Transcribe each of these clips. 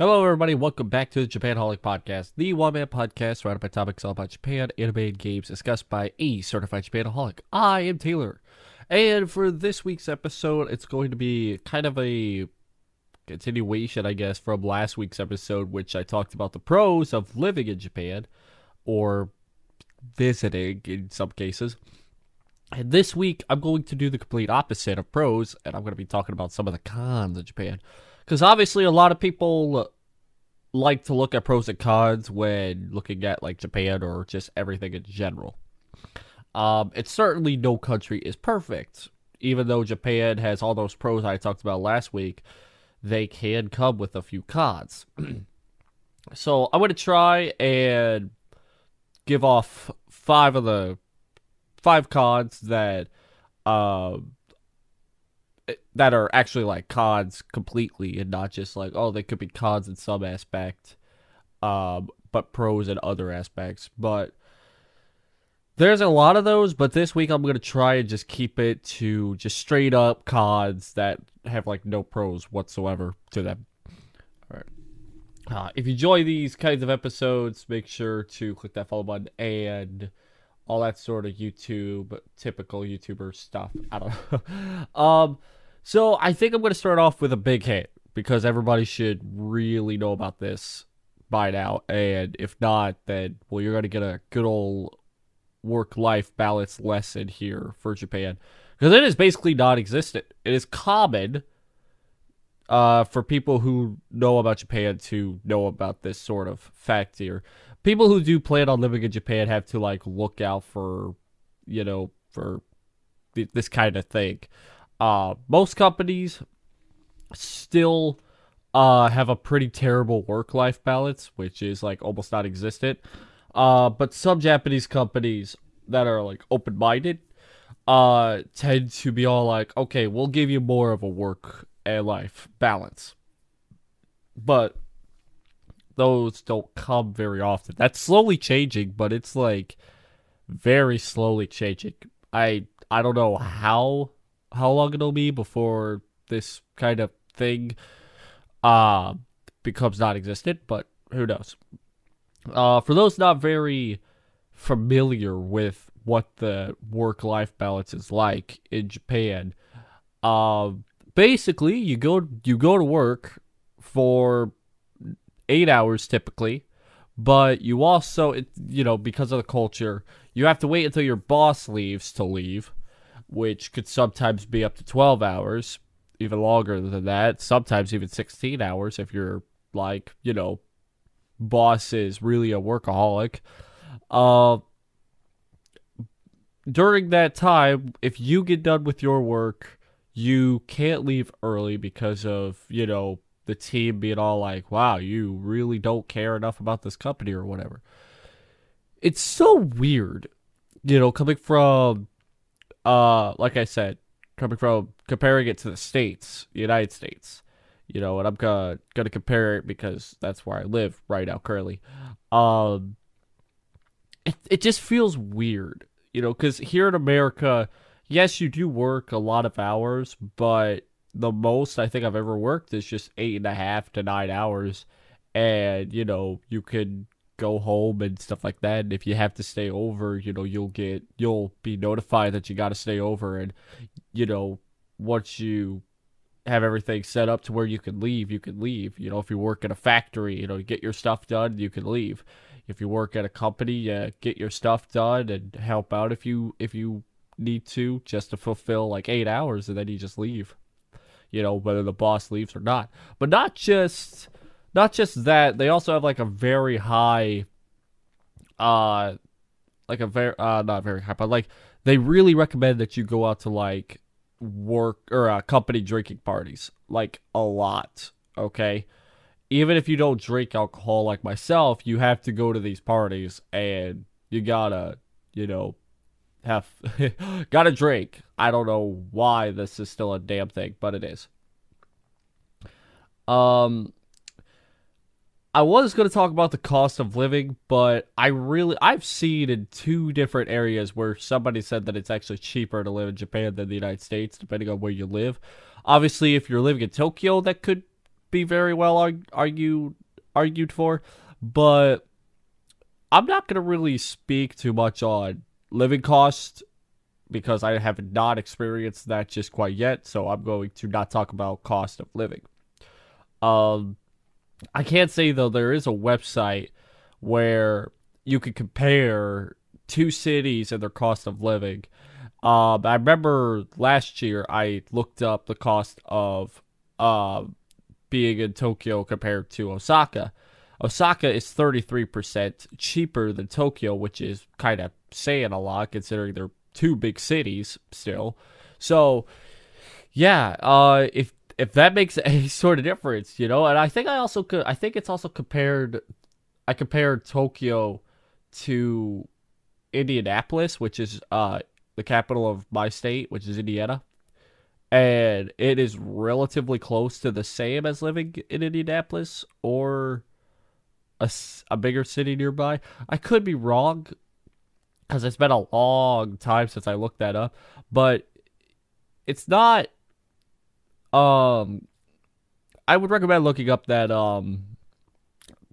Hello, everybody. Welcome back to the Japanaholic Podcast, the one man podcast surrounded by topics all about Japan, anime, and games discussed by a certified Japanaholic. I am Taylor. And for this week's episode, it's going to be kind of a continuation, I guess, from last week's episode, which I talked about the pros of living in Japan or visiting in some cases. And this week, I'm going to do the complete opposite of pros, and I'm going to be talking about some of the cons of Japan. Because obviously, a lot of people like to look at pros and cons when looking at like Japan or just everything in general. Um, it's certainly no country is perfect. Even though Japan has all those pros I talked about last week, they can come with a few cons. so I'm going to try and give off five of the five cons that uh, that are actually like cons completely and not just like oh they could be cons in some aspect um but pros in other aspects. But there's a lot of those but this week i'm to try and just keep it to just straight up cons that have like no pros whatsoever to them. All right uh, if you enjoy these kinds of episodes make sure to click that follow button and all that sort of youtube typical youtuber stuff. I don't know. Um so I think I'm going to start off with a big hit because everybody should really know about this by now. And if not, then, well, you're going to get a good old work life balance lesson here for Japan. Because it is basically non existent. It is common uh, for people who know about Japan to know about this sort of fact here. People who do plan on living in Japan have to, like, look out for, you know, for this kind of thing. Uh, most companies still uh, have a pretty terrible work life balance, which is like almost non existent. Uh, but some Japanese companies that are like open minded uh, tend to be all like, okay, we'll give you more of a work and life balance. But those don't come very often. That's slowly changing, but it's like very slowly changing. I I don't know how how long it'll be before this kind of thing uh, becomes non-existent, but who knows? Uh, for those not very familiar with what the work-life balance is like in Japan, uh, basically you go you go to work for eight hours typically, but you also you know because of the culture you have to wait until your boss leaves to leave which could sometimes be up to 12 hours, even longer than that, sometimes even 16 hours if you're like, you know, boss is really a workaholic. Uh, during that time, if you get done with your work, you can't leave early because of, you know, the team being all like, wow, you really don't care enough about this company or whatever. It's so weird, you know, coming from uh, like I said, coming from comparing it to the states, the United States, you know, and I'm gonna gonna compare it because that's where I live right now currently. Um, it it just feels weird, you know, because here in America, yes, you do work a lot of hours, but the most I think I've ever worked is just eight and a half to nine hours, and you know, you could go home and stuff like that. And if you have to stay over, you know, you'll get you'll be notified that you got to stay over and you know, once you have everything set up to where you can leave, you can leave. You know, if you work at a factory, you know, get your stuff done, you can leave. If you work at a company, uh, get your stuff done and help out if you if you need to just to fulfill like 8 hours and then you just leave. You know, whether the boss leaves or not. But not just not just that, they also have like a very high, uh, like a very uh not very high, but like they really recommend that you go out to like work or uh, company drinking parties like a lot. Okay, even if you don't drink alcohol like myself, you have to go to these parties and you gotta, you know, have gotta drink. I don't know why this is still a damn thing, but it is. Um I was going to talk about the cost of living, but I really I've seen in two different areas where somebody said that it's actually cheaper to live in Japan than the United States, depending on where you live. Obviously, if you're living in Tokyo, that could be very well arg- argued argued for, but I'm not going to really speak too much on living cost because I have not experienced that just quite yet. So I'm going to not talk about cost of living. Um, I can't say though there is a website where you could compare two cities and their cost of living. Um, I remember last year I looked up the cost of uh, being in Tokyo compared to Osaka. Osaka is 33% cheaper than Tokyo, which is kind of saying a lot considering they're two big cities still. So, yeah, uh, if if that makes any sort of difference, you know, and I think I also could, I think it's also compared. I compared Tokyo to Indianapolis, which is uh the capital of my state, which is Indiana, and it is relatively close to the same as living in Indianapolis or a, a bigger city nearby. I could be wrong because it's been a long time since I looked that up, but it's not. Um, I would recommend looking up that um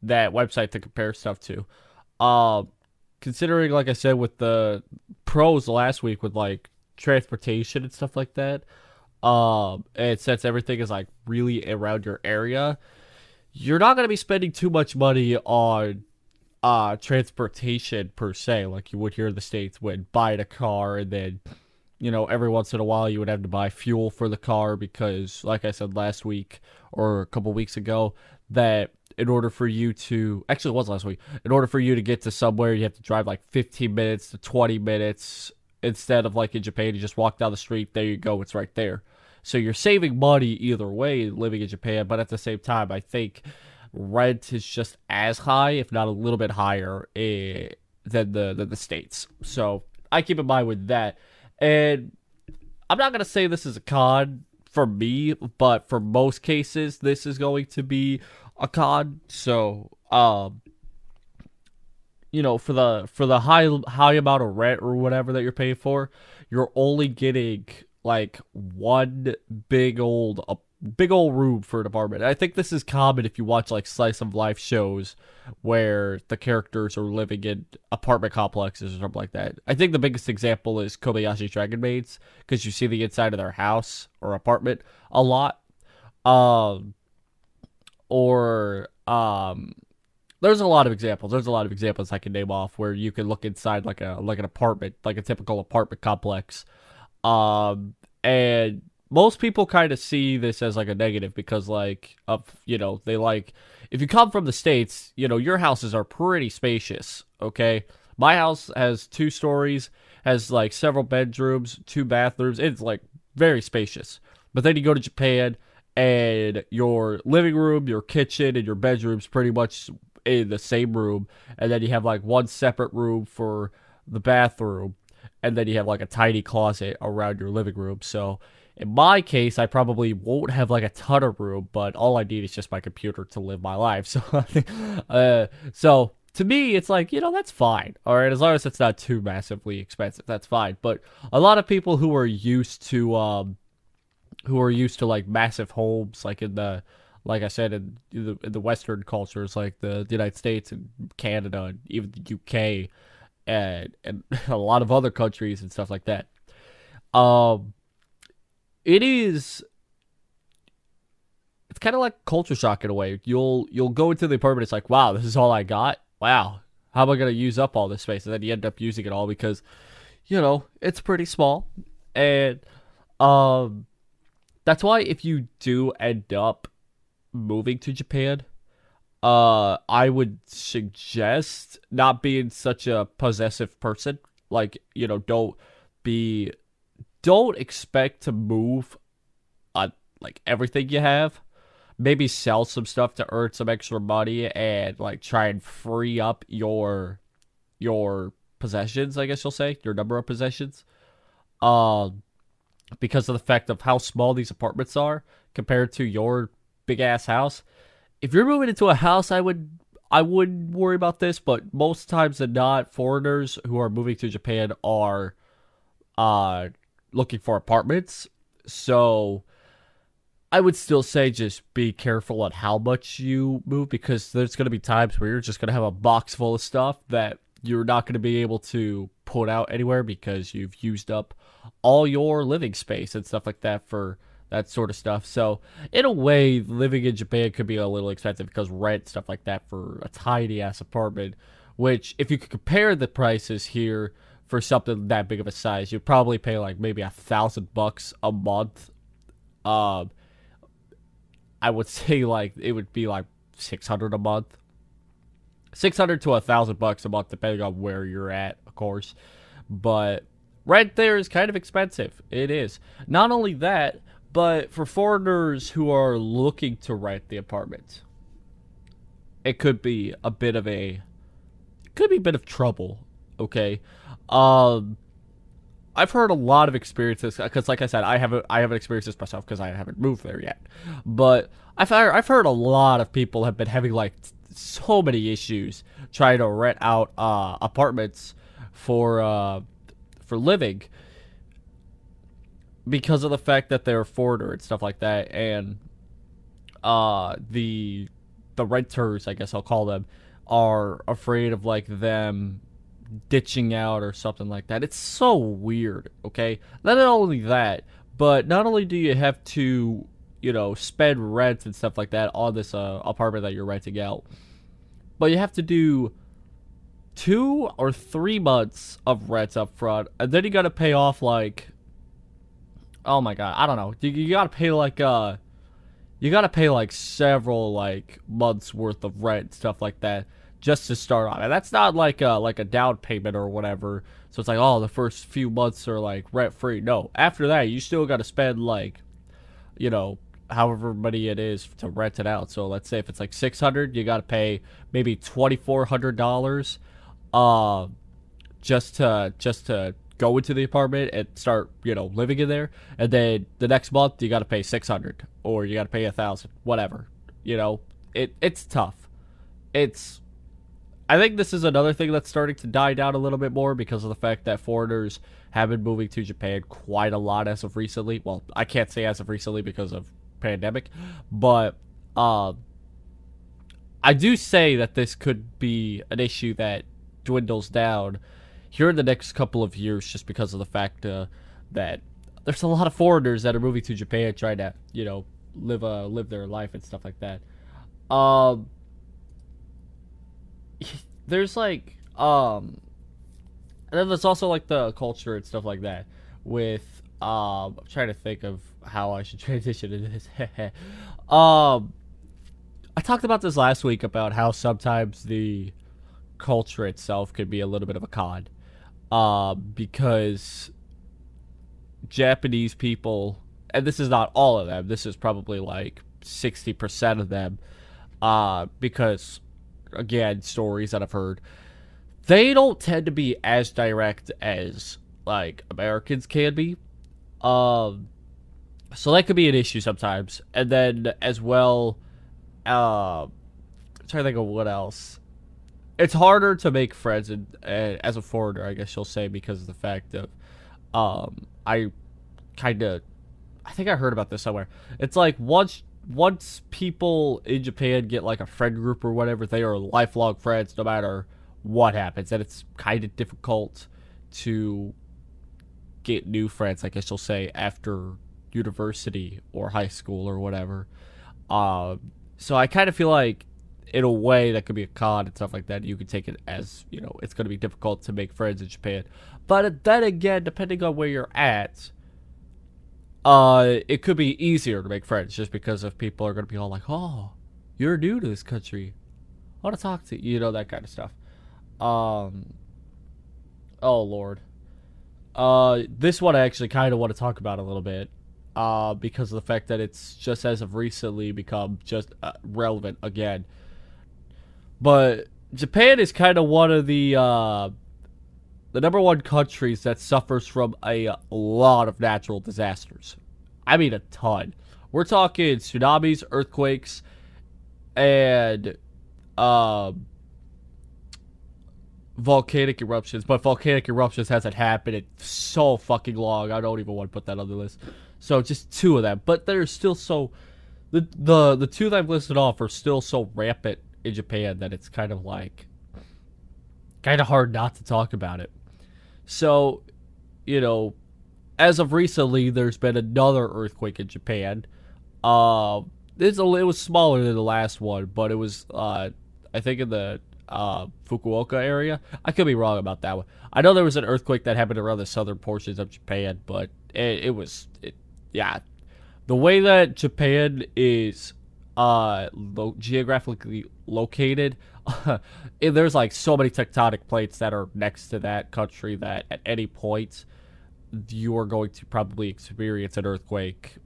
that website to compare stuff to. Um, considering, like I said, with the pros last week with like transportation and stuff like that, um, and since everything is like really around your area, you're not going to be spending too much money on uh transportation per se like you would here in the states when buying a car and then you know every once in a while you would have to buy fuel for the car because like i said last week or a couple weeks ago that in order for you to actually it was last week in order for you to get to somewhere you have to drive like 15 minutes to 20 minutes instead of like in japan you just walk down the street there you go it's right there so you're saving money either way living in Japan, but at the same time, I think rent is just as high, if not a little bit higher, eh, than the than the states. So I keep in mind with that, and I'm not gonna say this is a con for me, but for most cases, this is going to be a con. So, um, you know, for the for the high high amount of rent or whatever that you're paying for, you're only getting like one big old big old room for an apartment. I think this is common if you watch like slice of life shows where the characters are living in apartment complexes or something like that. I think the biggest example is Kobayashi Dragon Maids because you see the inside of their house or apartment a lot. Um or um there's a lot of examples. There's a lot of examples I can name off where you can look inside like a like an apartment, like a typical apartment complex um, and most people kind of see this as like a negative because like of you know they like if you come from the states you know your houses are pretty spacious okay my house has two stories has like several bedrooms two bathrooms it's like very spacious but then you go to japan and your living room your kitchen and your bedrooms pretty much in the same room and then you have like one separate room for the bathroom and then you have like a tiny closet around your living room. So in my case, I probably won't have like a ton of room, but all I need is just my computer to live my life. So, uh, so to me, it's like you know that's fine. All right, as long as it's not too massively expensive, that's fine. But a lot of people who are used to, um, who are used to like massive homes, like in the like I said, in the, in the Western cultures, like the, the United States and Canada and even the UK, and, and a lot of other countries and stuff like that. Um, it is. It's kind of like culture shock in a way. You'll you'll go into the apartment. It's like, wow, this is all I got. Wow, how am I gonna use up all this space? And then you end up using it all because, you know, it's pretty small, and um, that's why if you do end up moving to Japan, uh I would suggest not being such a possessive person. Like, you know, don't be don't expect to move on like everything you have. Maybe sell some stuff to earn some extra money and like try and free up your your possessions, I guess you'll say, your number of possessions. Um because of the fact of how small these apartments are compared to your big ass house if you're moving into a house, I would I wouldn't worry about this, but most times than not, foreigners who are moving to Japan are uh looking for apartments. So I would still say just be careful on how much you move because there's going to be times where you're just going to have a box full of stuff that you're not going to be able to put out anywhere because you've used up all your living space and stuff like that for that sort of stuff. So, in a way, living in Japan could be a little expensive because rent stuff like that for a tiny ass apartment, which if you could compare the prices here for something that big of a size, you'd probably pay like maybe a thousand bucks a month. Um, I would say like it would be like six hundred a month, six hundred to a thousand bucks a month, depending on where you're at, of course. But rent there is kind of expensive. It is. Not only that, but for foreigners who are looking to rent the apartment, it could be a bit of a, could be a bit of trouble. Okay, um, I've heard a lot of experiences because, like I said, I haven't I haven't experienced this myself because I haven't moved there yet. But I've heard, I've heard a lot of people have been having like so many issues trying to rent out uh, apartments for uh, for living because of the fact that they're foreigner and stuff like that, and uh, the the renters, I guess I'll call them, are afraid of like them ditching out or something like that. It's so weird, okay? Not only that, but not only do you have to, you know, spend rent and stuff like that on this uh, apartment that you're renting out, but you have to do two or three months of rent up front, and then you got to pay off like, oh my god, I don't know, you, you got to pay like uh, you got to pay like several like months worth of rent stuff like that just to start on. And that's not like a like a down payment or whatever. So it's like, oh, the first few months are like rent free. No, after that, you still got to spend like, you know, however money it is to rent it out. So let's say if it's like six hundred, you got to pay maybe twenty four hundred dollars, uh, just to just to go into the apartment and start you know living in there. And then the next month you got to pay six hundred or you got to pay a thousand, whatever. You know, it it's tough. It's I think this is another thing that's starting to die down a little bit more because of the fact that foreigners have been moving to Japan quite a lot as of recently. Well, I can't say as of recently because of pandemic, but uh, I do say that this could be an issue that dwindles down here in the next couple of years just because of the fact uh, that there's a lot of foreigners that are moving to Japan trying to, you know, live a uh, live their life and stuff like that. Um there's like um and then there's also like the culture and stuff like that with um I'm trying to think of how I should transition to this. um I talked about this last week about how sometimes the culture itself could be a little bit of a con. Uh, because Japanese people and this is not all of them, this is probably like sixty percent of them, uh, because again, stories that I've heard, they don't tend to be as direct as like Americans can be. Um, so that could be an issue sometimes. And then as well, uh, I'm trying to think of what else. It's harder to make friends and as a foreigner, I guess you'll say, because of the fact of, um, I kind of, I think I heard about this somewhere. It's like once once people in Japan get like a friend group or whatever, they are lifelong friends no matter what happens. And it's kind of difficult to get new friends, I guess you'll say, after university or high school or whatever. Um, so I kind of feel like, in a way, that could be a con and stuff like that. You could take it as, you know, it's going to be difficult to make friends in Japan. But then again, depending on where you're at, uh, it could be easier to make friends just because if people are going to be all like, "Oh, you're new to this country, I want to talk to you," you know that kind of stuff. Um, oh lord, uh, this one I actually kind of want to talk about a little bit, uh, because of the fact that it's just as of recently become just uh, relevant again. But Japan is kind of one of the uh the number one countries that suffers from a lot of natural disasters. I mean, a ton. We're talking tsunamis, earthquakes, and um, volcanic eruptions. But volcanic eruptions hasn't happened in so fucking long. I don't even want to put that on the list. So just two of them, but they're still so the the the two that I've listed off are still so rampant in Japan that it's kind of like kind of hard not to talk about it. So, you know, as of recently, there's been another earthquake in Japan. Uh, it's a, it was smaller than the last one, but it was uh, I think in the uh, Fukuoka area. I could be wrong about that one. I know there was an earthquake that happened around the southern portions of Japan, but it, it was, it, yeah, the way that Japan is uh, lo- geographically located, there's like so many tectonic plates that are next to that country that at any point you are going to probably experience an earthquake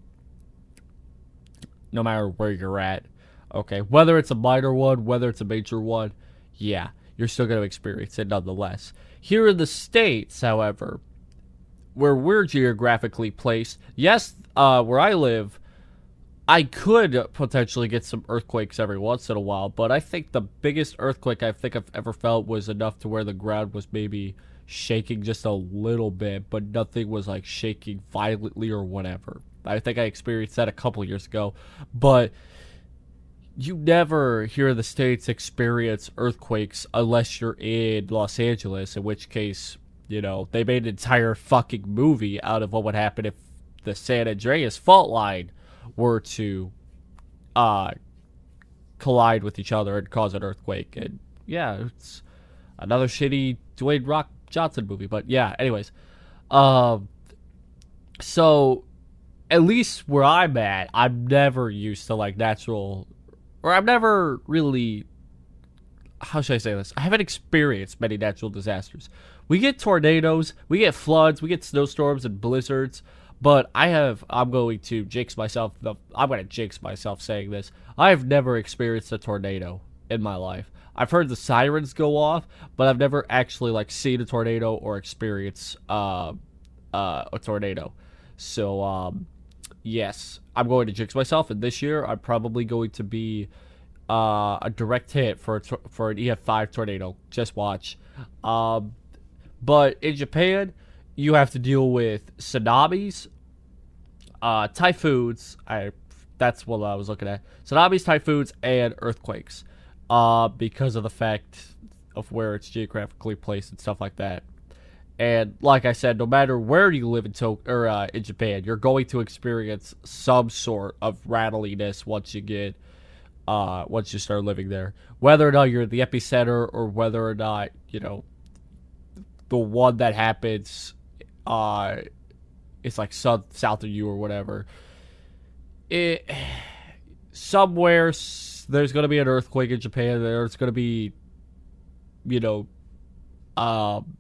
no matter where you're at. Okay, whether it's a minor one, whether it's a major one, yeah, you're still going to experience it nonetheless. Here in the States, however, where we're geographically placed, yes, uh, where I live, I could potentially get some earthquakes every once in a while, but I think the biggest earthquake I think I've ever felt was enough to where the ground was maybe shaking just a little bit, but nothing was like shaking violently or whatever. I think I experienced that a couple years ago, but you never hear the states experience earthquakes unless you're in Los Angeles, in which case, you know, they made an entire fucking movie out of what would happen if the San Andreas fault line were to uh collide with each other and cause an earthquake. And yeah, it's another shitty Dwayne Rock Johnson movie. But yeah, anyways. Um so at least where I'm at, I'm never used to like natural or I've never really how should I say this? I haven't experienced many natural disasters. We get tornadoes, we get floods, we get snowstorms and blizzards, but I have I'm going to jinx myself. I'm going to jinx myself saying this. I have never experienced a tornado in my life. I've heard the sirens go off, but I've never actually like seen a tornado or experienced uh, uh, a tornado. So um, yes, I'm going to jinx myself, and this year I'm probably going to be uh, a direct hit for a for an EF5 tornado. Just watch. Um, but in Japan, you have to deal with tsunamis, uh, typhoons. I that's what I was looking at. Tsunamis, typhoons, and earthquakes. Uh, because of the fact of where it's geographically placed and stuff like that. And like I said, no matter where you live in to- or uh, in Japan, you're going to experience some sort of rattliness once you get uh, once you start living there. Whether or not you're the epicenter or whether or not you know the one that happens uh, is like south south of you or whatever. It somewhere there's going to be an earthquake in Japan. There's going to be, you know, um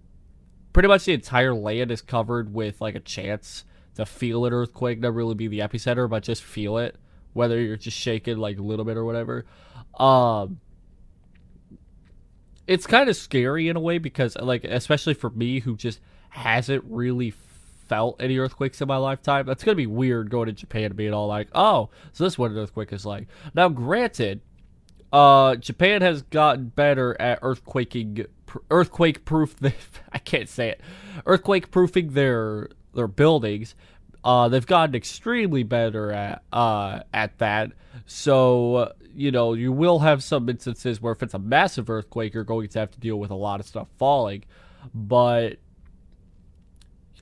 pretty much the entire land is covered with like a chance to feel an earthquake, not really be the epicenter, but just feel it, whether you're just shaking like a little bit or whatever. Um, it's kind of scary in a way because, like, especially for me who just hasn't really felt any earthquakes in my lifetime, that's gonna be weird going to Japan and being all like, "Oh, so this is what an earthquake is like." Now, granted, uh, Japan has gotten better at earthquaking earthquake proof. I can't say it. Earthquake proofing their their buildings. Uh, they've gotten extremely better at uh, at that. So you know you will have some instances where if it's a massive earthquake, you're going to have to deal with a lot of stuff falling. But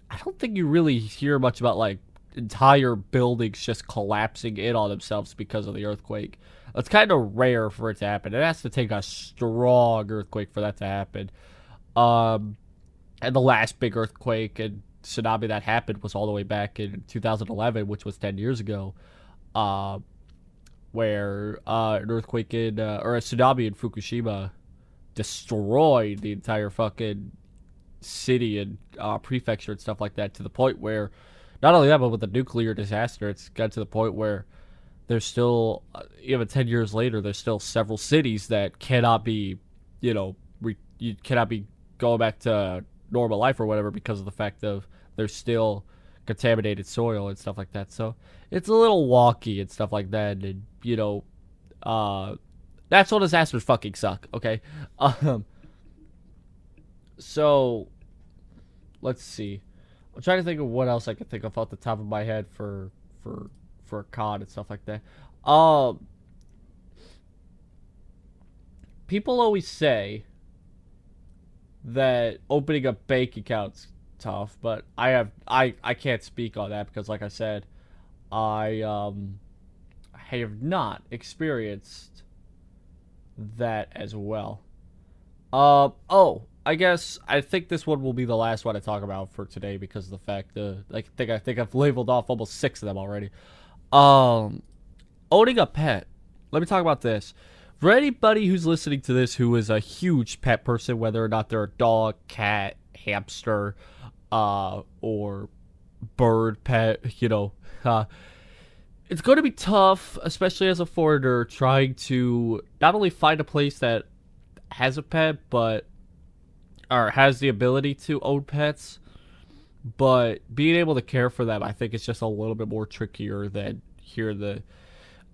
I don't think you really hear much about like entire buildings just collapsing in on themselves because of the earthquake. It's kind of rare for it to happen. It has to take a strong earthquake for that to happen. Um, and the last big earthquake and tsunami that happened was all the way back in 2011, which was 10 years ago, uh, where uh, an earthquake in uh, or a tsunami in Fukushima destroyed the entire fucking city and uh, prefecture and stuff like that to the point where not only that, but with the nuclear disaster, it's got to the point where there's still uh, even 10 years later there's still several cities that cannot be you know re- you cannot be going back to normal life or whatever because of the fact of there's still contaminated soil and stuff like that. So it's a little wonky and stuff like that and you know uh natural disasters fucking suck okay? Um so let's see I'm trying to think of what else I could think of off the top of my head for for for a COD and stuff like that. Um, people always say that opening a bank account's tough, but I have I I can't speak on that because, like I said, I um have not experienced that as well. Uh oh, I guess I think this one will be the last one I talk about for today because of the fact that I think I think I've labeled off almost six of them already. Um, owning a pet. Let me talk about this. For anybody who's listening to this who is a huge pet person, whether or not they're a dog, cat, hamster, uh, or bird pet, you know, uh, it's going to be tough, especially as a foreigner, trying to not only find a place that has a pet, but or has the ability to own pets, but being able to care for them, I think, is just a little bit more trickier than here the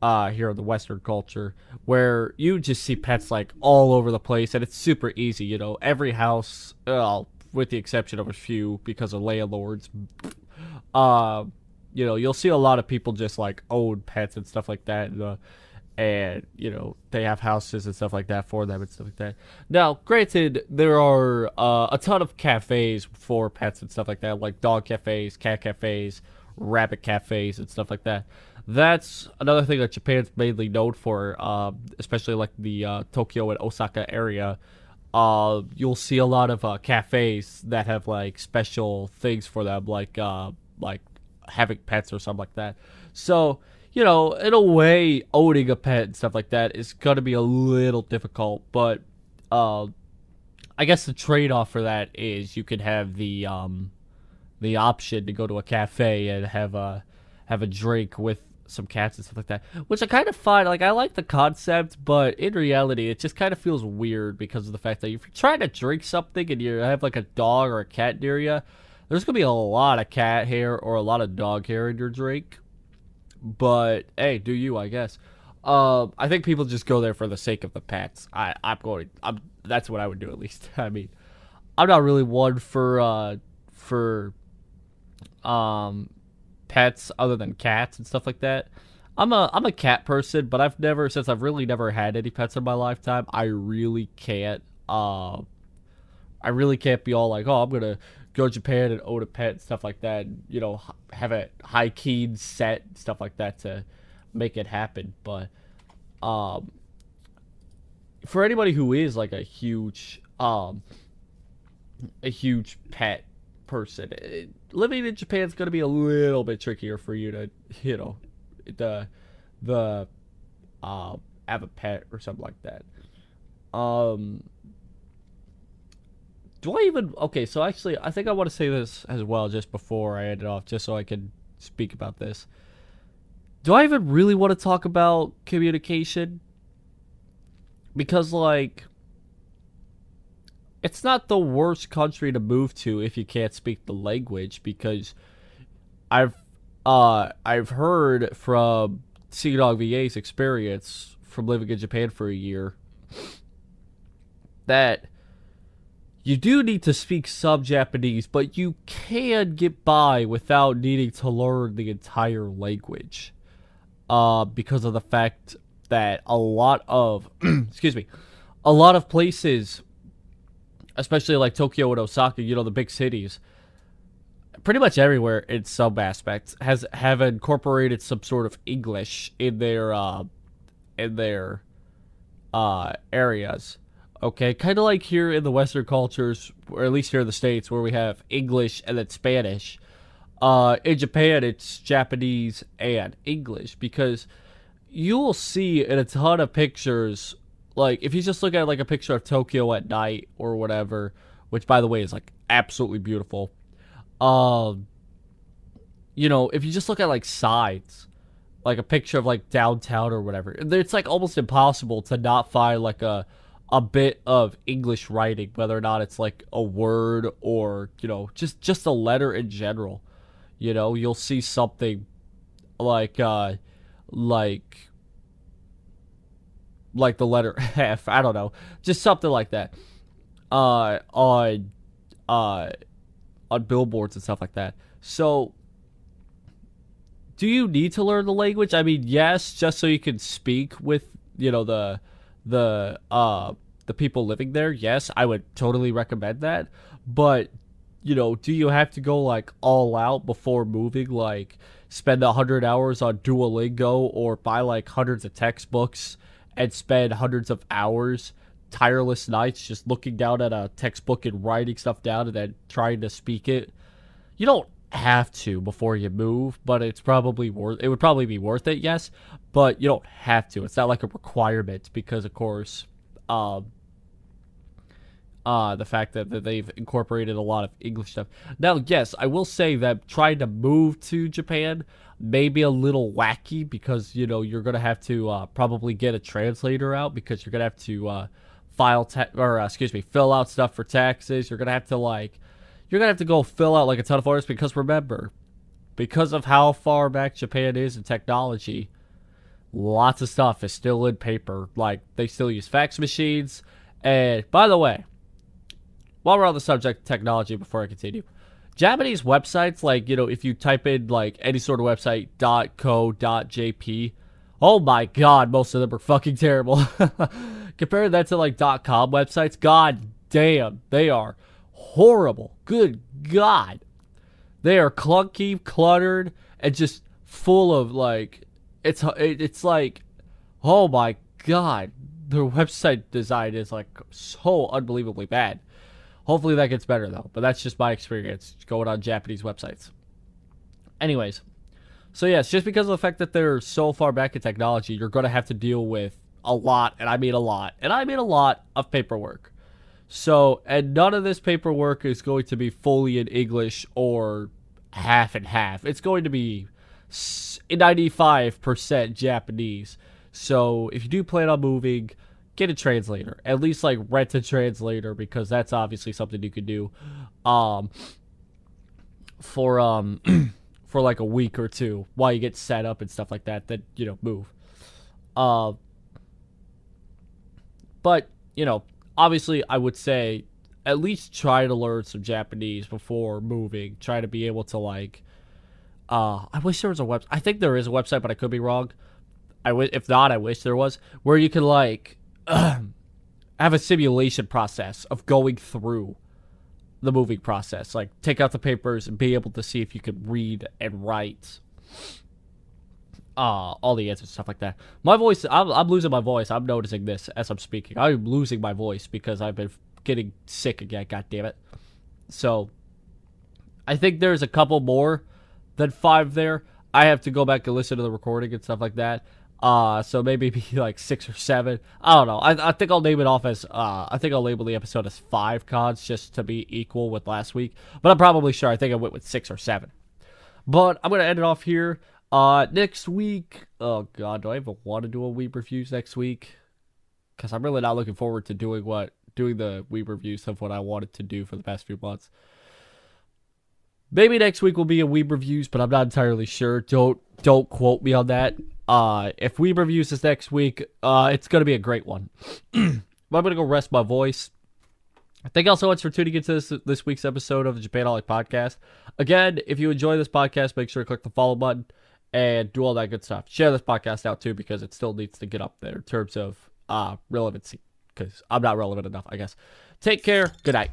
uh, here in the Western culture, where you just see pets like all over the place, and it's super easy. You know, every house, well, with the exception of a few because of landlords, uh, you know, you'll see a lot of people just like own pets and stuff like that. And, uh, and you know they have houses and stuff like that for them and stuff like that. Now, granted, there are uh, a ton of cafes for pets and stuff like that, like dog cafes, cat cafes, rabbit cafes, and stuff like that that's another thing that Japan's mainly known for, uh, especially like the uh, Tokyo and Osaka area. Uh, you'll see a lot of uh, cafes that have like special things for them, like uh, like having pets or something like that. So you know, in a way, owning a pet and stuff like that is gonna be a little difficult. But uh, I guess the trade off for that is you could have the um, the option to go to a cafe and have a have a drink with some cats and stuff like that, which I kind of find like I like the concept, but in reality, it just kind of feels weird because of the fact that if you're trying to drink something and you have like a dog or a cat near you, there's gonna be a lot of cat hair or a lot of dog hair in your drink. But hey, do you? I guess. Um, I think people just go there for the sake of the pets. I, I'm going. I'm. That's what I would do at least. I mean, I'm not really one for uh for um pets other than cats and stuff like that. I'm a I'm a cat person, but I've never since I've really never had any pets in my lifetime. I really can't. Uh, I really can't be all like, oh, I'm gonna go to Japan and own a pet stuff like that. You know, have a high key set stuff like that to make it happen. But um, for anybody who is like a huge um a huge pet person. It, living in Japan is going to be a little bit trickier for you to, you know, the the uh, have a pet or something like that. Um, do I even okay? So actually, I think I want to say this as well just before I end it off, just so I can speak about this. Do I even really want to talk about communication? Because like it's not the worst country to move to if you can't speak the language because I've uh I've heard from CDawgVA's experience from living in Japan for a year that you do need to speak some Japanese, but you can get by without needing to learn the entire language. Uh, because of the fact that a lot of excuse me, a lot of places especially like Tokyo and Osaka, you know, the big cities, pretty much everywhere in some aspects has have incorporated some sort of English in their uh, in their uh, areas. Okay, kind of like here in the Western cultures, or at least here in the states, where we have English and then Spanish. Uh, in Japan, it's Japanese and English because you'll see in a ton of pictures like if you just look at like a picture of Tokyo at night or whatever, which by the way is like absolutely beautiful. Um you know, if you just look at like sides, like a picture of like downtown or whatever, it's like almost impossible to not find like a a bit of English writing, whether or not it's like a word or, you know, just just a letter in general. You know, you'll see something like uh like like the letter F. I don't know, just something like that. Uh, on uh, on billboards and stuff like that. So, do you need to learn the language? I mean, yes, just so you can speak with you know the the uh the people living there. Yes, I would totally recommend that. But you know, do you have to go like all out before moving? Like spend a hundred hours on Duolingo or buy like hundreds of textbooks and spend hundreds of hours tireless nights just looking down at a textbook and writing stuff down and then trying to speak it. You don't have to before you move, but it's probably worth it would probably be worth it, yes, but you don't have to. It's not like a requirement because of course um uh the fact that, that they've incorporated a lot of English stuff. Now, yes, I will say that trying to move to Japan may be a little wacky because you know you're gonna have to uh, probably get a translator out because you're gonna have to uh, file ta- or uh, excuse me, fill out stuff for taxes. You're gonna have to like, you're gonna have to go fill out like a ton of forms because remember, because of how far back Japan is in technology, lots of stuff is still in paper. Like they still use fax machines. And by the way, while we're on the subject of technology, before I continue, Japanese websites, like you know, if you type in like any sort of website .co.jp, oh my god, most of them are fucking terrible. Compare that to like .com websites. God damn, they are horrible. Good God. They are clunky, cluttered, and just full of like it's it's like oh my god, their website design is like so unbelievably bad. Hopefully that gets better though, but that's just my experience going on Japanese websites. Anyways, so yes, just because of the fact that they're so far back in technology, you're going to have to deal with a lot, and I mean a lot, and I mean a lot of paperwork. So, and none of this paperwork is going to be fully in English or half and half. It's going to be 95% Japanese. So, if you do plan on moving, get a translator. At least like rent a translator because that's obviously something you could do um for um for like a week or two while you get set up and stuff like that that you know move. Uh but, you know, obviously, I would say at least try to learn some Japanese before moving. Try to be able to, like, uh, I wish there was a website. I think there is a website, but I could be wrong. I w- if not, I wish there was where you can like have a simulation process of going through the moving process. Like take out the papers and be able to see if you could read and write uh, all the answers, and stuff like that. My voice, I'm, I'm losing my voice. I'm noticing this as I'm speaking. I'm losing my voice because I've been getting sick again. God damn it. So, I think there's a couple more than five there. I have to go back and listen to the recording and stuff like that. Uh, so maybe be like six or seven. I don't know. I, I think I'll name it off as, uh, I think I'll label the episode as five cards just to be equal with last week. But I'm probably sure. I think I went with six or seven. But I'm to end it off here. Uh, next week, oh god, do I even want to do a Weeb reviews next week? Because I'm really not looking forward to doing what doing the Weeb reviews of what I wanted to do for the past few months. Maybe next week will be a Weeb reviews, but I'm not entirely sure. Don't don't quote me on that. Uh, if Weeb reviews is next week, uh, it's gonna be a great one. I'm gonna go rest my voice. Thank you all so much for tuning into this this week's episode of the Japanaholic Podcast. Again, if you enjoy this podcast, make sure to click the follow button and do all that good stuff. Share this podcast out too because it still needs to get up there in terms of uh, relevancy because I'm not relevant enough, I guess. Take care. Good night.